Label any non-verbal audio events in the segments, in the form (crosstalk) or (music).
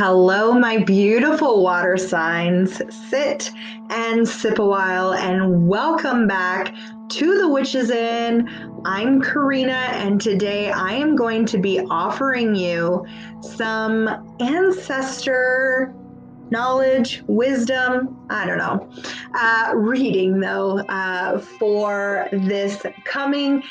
Hello, my beautiful water signs. Sit and sip a while, and welcome back to the Witches Inn. I'm Karina, and today I am going to be offering you some ancestor knowledge, wisdom, I don't know, uh, reading though uh, for this coming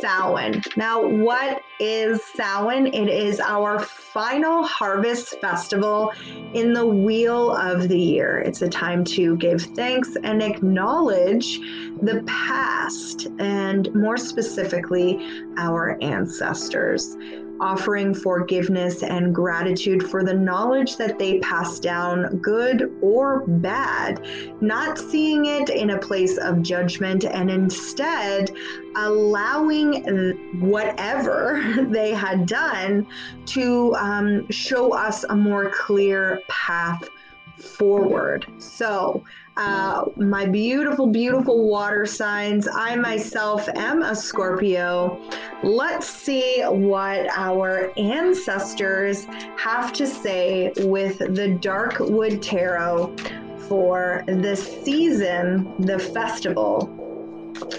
Samhain. Now, what is Samhain? It is our final harvest festival in the wheel of the year. It's a time to give thanks and acknowledge the past and more specifically, our ancestors offering forgiveness and gratitude for the knowledge that they passed down, good or bad, not seeing it in a place of judgment and instead allowing whatever (laughs) they had done to um, show us a more clear path forward. So, uh, my beautiful, beautiful water signs. I myself am a Scorpio. Let's see what our ancestors have to say with the Darkwood Tarot for the season, the festival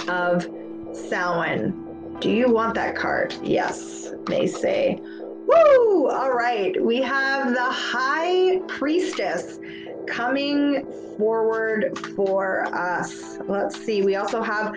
of Samhain. Do you want that card? Yes, they say. Woo! All right, we have the High Priestess coming forward for us. Let's see. We also have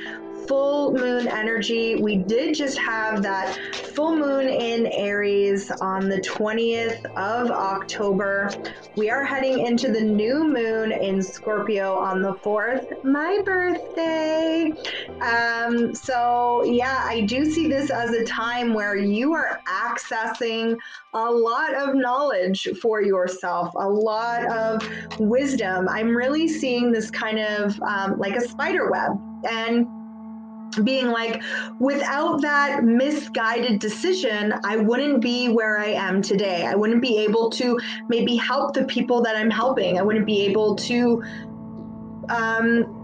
full moon energy. We did just have that full moon in Aries on the 20th of October. We are heading into the new moon in Scorpio on the 4th, my birthday. Um, so, yeah, I do see this as a time where you are accessing a lot of knowledge for yourself, a lot of wisdom. I'm really seeing this kind of um, like a spider web. And being like, without that misguided decision, I wouldn't be where I am today. I wouldn't be able to maybe help the people that I'm helping. I wouldn't be able to um,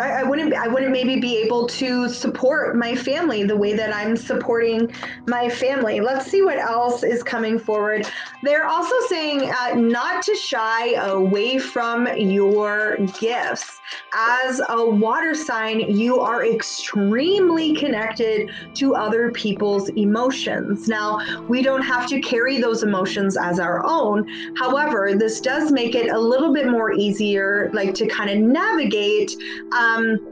I, I, wouldn't I wouldn't maybe be able to support my family the way that I'm supporting my family. Let's see what else is coming forward. They're also saying uh, not to shy away from your gifts. As a water sign, you are extremely connected to other people's emotions. Now, we don't have to carry those emotions as our own. However, this does make it a little bit more easier, like to kind of navigate. Um, um,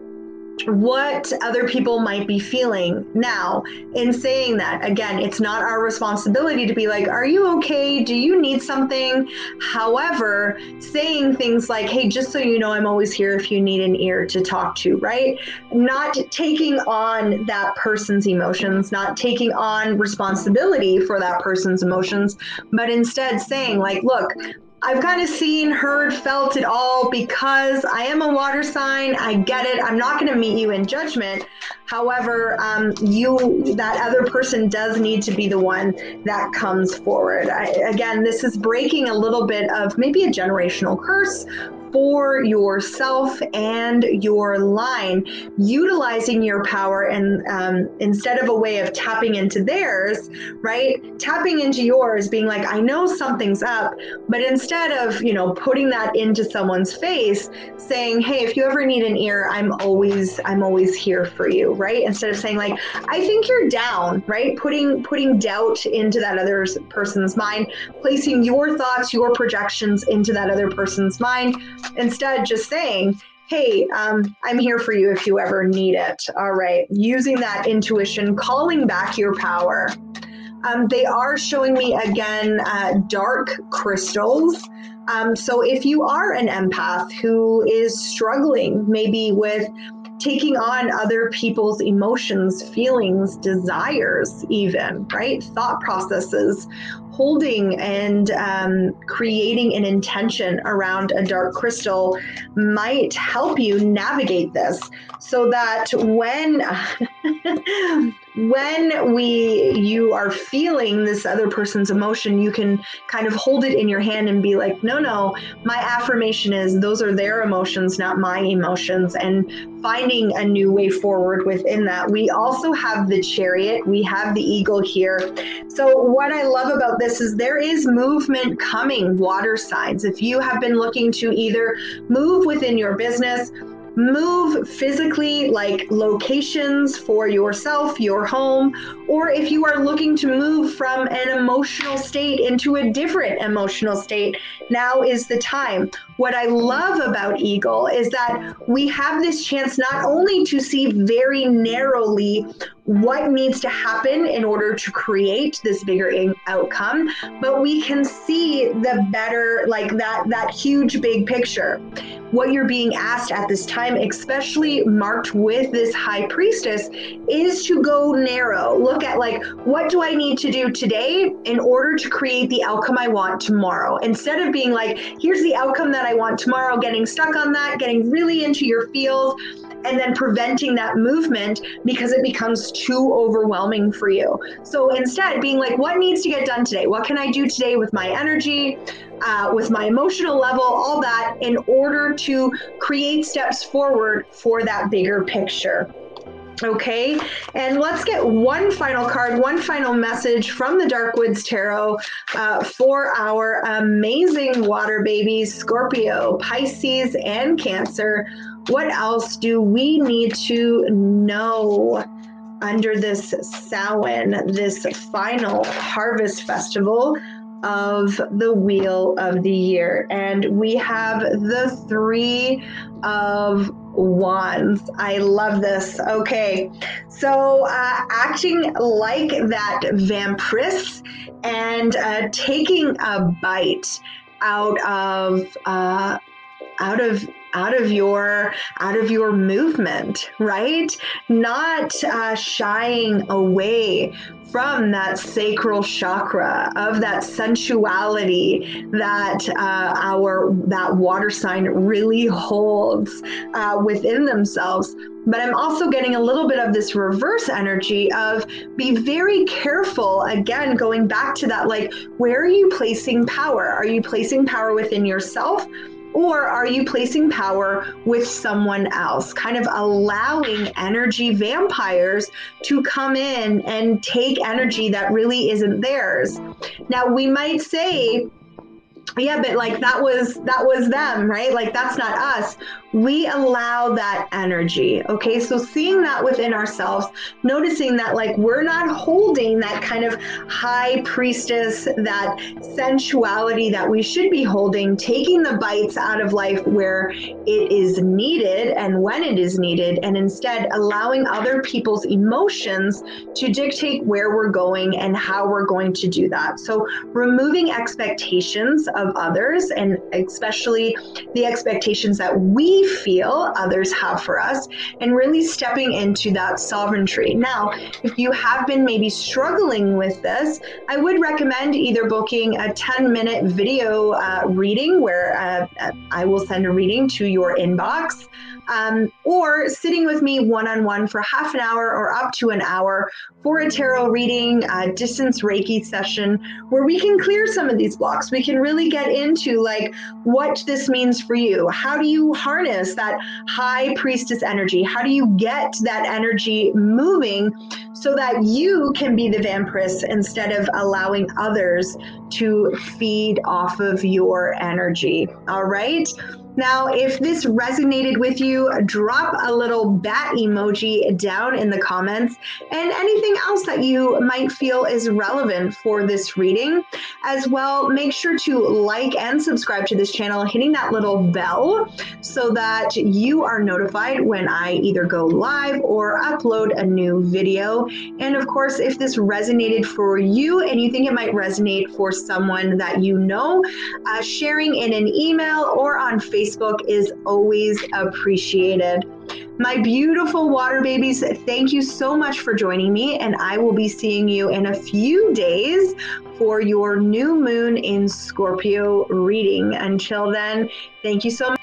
what other people might be feeling. Now, in saying that, again, it's not our responsibility to be like, Are you okay? Do you need something? However, saying things like, Hey, just so you know, I'm always here if you need an ear to talk to, right? Not taking on that person's emotions, not taking on responsibility for that person's emotions, but instead saying, like, Look, I've kind of seen, heard, felt it all because I am a water sign. I get it. I'm not going to meet you in judgment. However, um, you, that other person does need to be the one that comes forward. I, again, this is breaking a little bit of maybe a generational curse for yourself and your line, utilizing your power and um, instead of a way of tapping into theirs, right? Tapping into yours, being like, I know something's up, but instead of, you know, putting that into someone's face, saying, Hey, if you ever need an ear, I'm always, I'm always here for you, right? Instead of saying like, I think you're down, right? Putting, putting doubt into that other person's mind, placing your thoughts, your projections into that other person's mind Instead, just saying, hey, um, I'm here for you if you ever need it. All right. Using that intuition, calling back your power. Um, they are showing me again uh, dark crystals. Um, so if you are an empath who is struggling maybe with taking on other people's emotions, feelings, desires, even, right? Thought processes, holding and um, creating an intention around a dark crystal might help you navigate this so that when (laughs) when we you are feeling this other person's emotion you can kind of hold it in your hand and be like no no my affirmation is those are their emotions not my emotions and finding a new way forward within that. We also have the chariot. We have the eagle here. So what i love about this is there is movement coming, water signs. If you have been looking to either move within your business, move physically, like locations for yourself, your home, or if you are looking to move from an emotional state into a different emotional state, now is the time. What I love about Eagle is that we have this chance not only to see very narrowly what needs to happen in order to create this bigger outcome but we can see the better like that that huge big picture. What you're being asked at this time especially marked with this high priestess is to go narrow. Look at like what do i need to do today in order to create the outcome i want tomorrow? Instead of being like here's the outcome that i want tomorrow getting stuck on that getting really into your field and then preventing that movement because it becomes too overwhelming for you. So instead, being like, what needs to get done today? What can I do today with my energy, uh, with my emotional level, all that, in order to create steps forward for that bigger picture? Okay, and let's get one final card, one final message from the Darkwoods Tarot uh, for our amazing water babies, Scorpio, Pisces, and Cancer. What else do we need to know under this Samhain, this final harvest festival? Of the wheel of the year. And we have the three of wands. I love this. Okay. So, uh, acting like that vampiress and uh, taking a bite out of uh, out of out of your out of your movement right? Not uh, shying away from that sacral chakra of that sensuality that uh, our that water sign really holds uh, within themselves. But i'm also getting a little bit of this reverse energy of be very careful again going back to that like where are you placing power? Are you placing power within yourself or are you placing power with someone else, kind of allowing energy vampires to come in and take energy that really isn't theirs? Now, we might say, yeah but like that was that was them right? Like that's not us. We allow that energy okay? So seeing that within ourselves noticing that like we're not holding that kind of high priestess that sensuality that we should be holding taking the bites out of life where it is needed and when it is needed and instead allowing other people's emotions to dictate where we're going and how we're going to do that. So removing expectations of others, and especially the expectations that we feel others have for us, and really stepping into that sovereignty. Now, if you have been maybe struggling with this, I would recommend either booking a 10 minute video uh, reading where uh, I will send a reading to your inbox um, or sitting with me one on one for half an hour or up to an hour for a tarot reading, a distance Reiki session where we can clear some of these blocks. We can really get into like what this means for you. How do you harness that high priestess energy? How do you get that energy moving so that you can be the vampiress instead of allowing others to feed off of your energy? All right. Now, if this resonated with you, drop a little bat emoji down in the comments and anything else that you might feel is relevant for this reading. As well, make sure to like and subscribe to this channel, hitting that little bell so that you are notified when I either go live or upload a new video. And of course, if this resonated for you and you think it might resonate for someone that you know, uh, sharing in an email or on Facebook Facebook is always appreciated. My beautiful water babies, thank you so much for joining me, and I will be seeing you in a few days for your new moon in Scorpio reading. Until then, thank you so much.